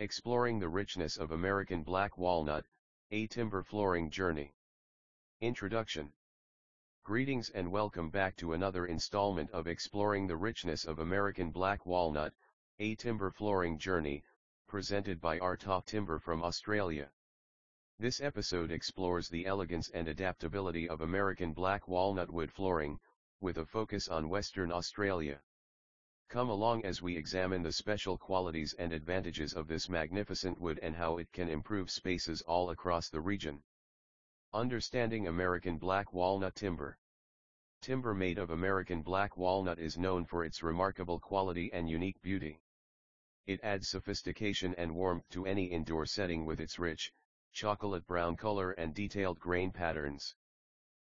Exploring the richness of American black walnut, a timber flooring journey. Introduction. Greetings and welcome back to another installment of Exploring the Richness of American Black Walnut, a timber flooring journey, presented by Art of Timber from Australia. This episode explores the elegance and adaptability of American black walnut wood flooring, with a focus on Western Australia. Come along as we examine the special qualities and advantages of this magnificent wood and how it can improve spaces all across the region. Understanding American Black Walnut Timber Timber made of American black walnut is known for its remarkable quality and unique beauty. It adds sophistication and warmth to any indoor setting with its rich, chocolate brown color and detailed grain patterns.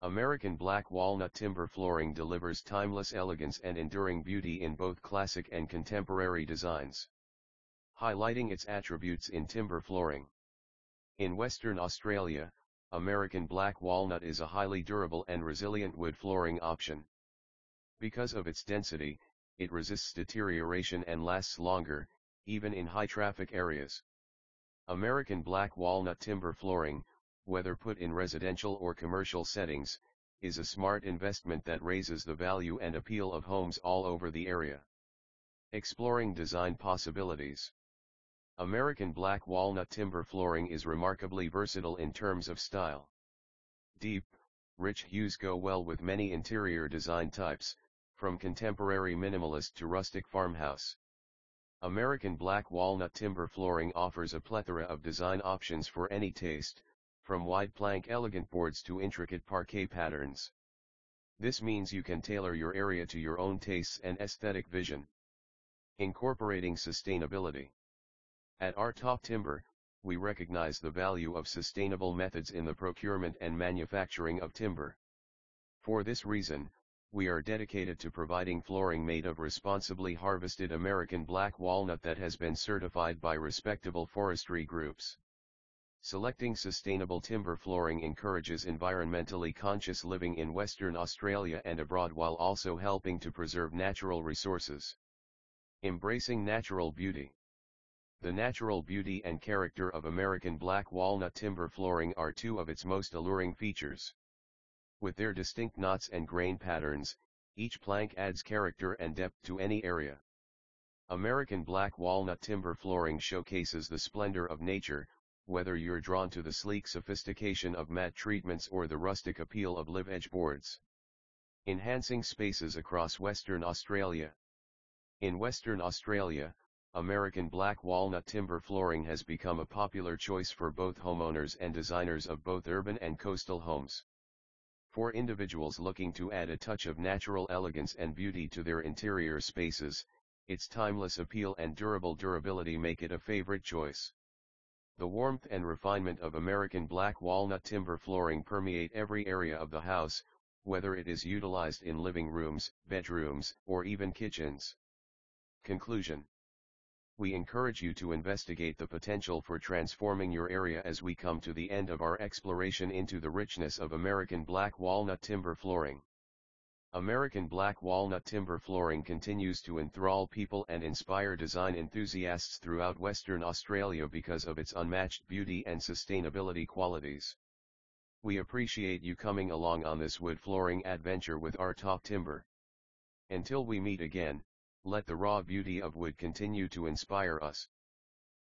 American black walnut timber flooring delivers timeless elegance and enduring beauty in both classic and contemporary designs. Highlighting its attributes in timber flooring. In Western Australia, American black walnut is a highly durable and resilient wood flooring option. Because of its density, it resists deterioration and lasts longer, even in high traffic areas. American black walnut timber flooring, whether put in residential or commercial settings, is a smart investment that raises the value and appeal of homes all over the area. Exploring design possibilities. American black walnut timber flooring is remarkably versatile in terms of style. Deep, rich hues go well with many interior design types, from contemporary minimalist to rustic farmhouse. American black walnut timber flooring offers a plethora of design options for any taste, from wide plank elegant boards to intricate parquet patterns. This means you can tailor your area to your own tastes and aesthetic vision. Incorporating sustainability. At Art of Timber, we recognize the value of sustainable methods in the procurement and manufacturing of timber. For this reason, we are dedicated to providing flooring made of responsibly harvested American black walnut that has been certified by respectable forestry groups. Selecting sustainable timber flooring encourages environmentally conscious living in Western Australia and abroad while also helping to preserve natural resources. Embracing natural beauty. The natural beauty and character of American black walnut timber flooring are two of its most alluring features. With their distinct knots and grain patterns, each plank adds character and depth to any area. American black walnut timber flooring showcases the splendor of nature, whether you're drawn to the sleek sophistication of matte treatments or the rustic appeal of live edge boards. Enhancing spaces across Western Australia. In Western Australia, American black walnut timber flooring has become a popular choice for both homeowners and designers of both urban and coastal homes. For individuals looking to add a touch of natural elegance and beauty to their interior spaces, its timeless appeal and durable durability make it a favorite choice. The warmth and refinement of American black walnut timber flooring permeate every area of the house, whether it is utilized in living rooms, bedrooms, or even kitchens. Conclusion We encourage you to investigate the potential for transforming your area as we come to the end of our exploration into the richness of American black walnut timber flooring. American black walnut timber flooring continues to enthrall people and inspire design enthusiasts throughout Western Australia because of its unmatched beauty and sustainability qualities. We appreciate you coming along on this wood flooring adventure with Art of Timber. Until we meet again, let the raw beauty of wood continue to inspire us.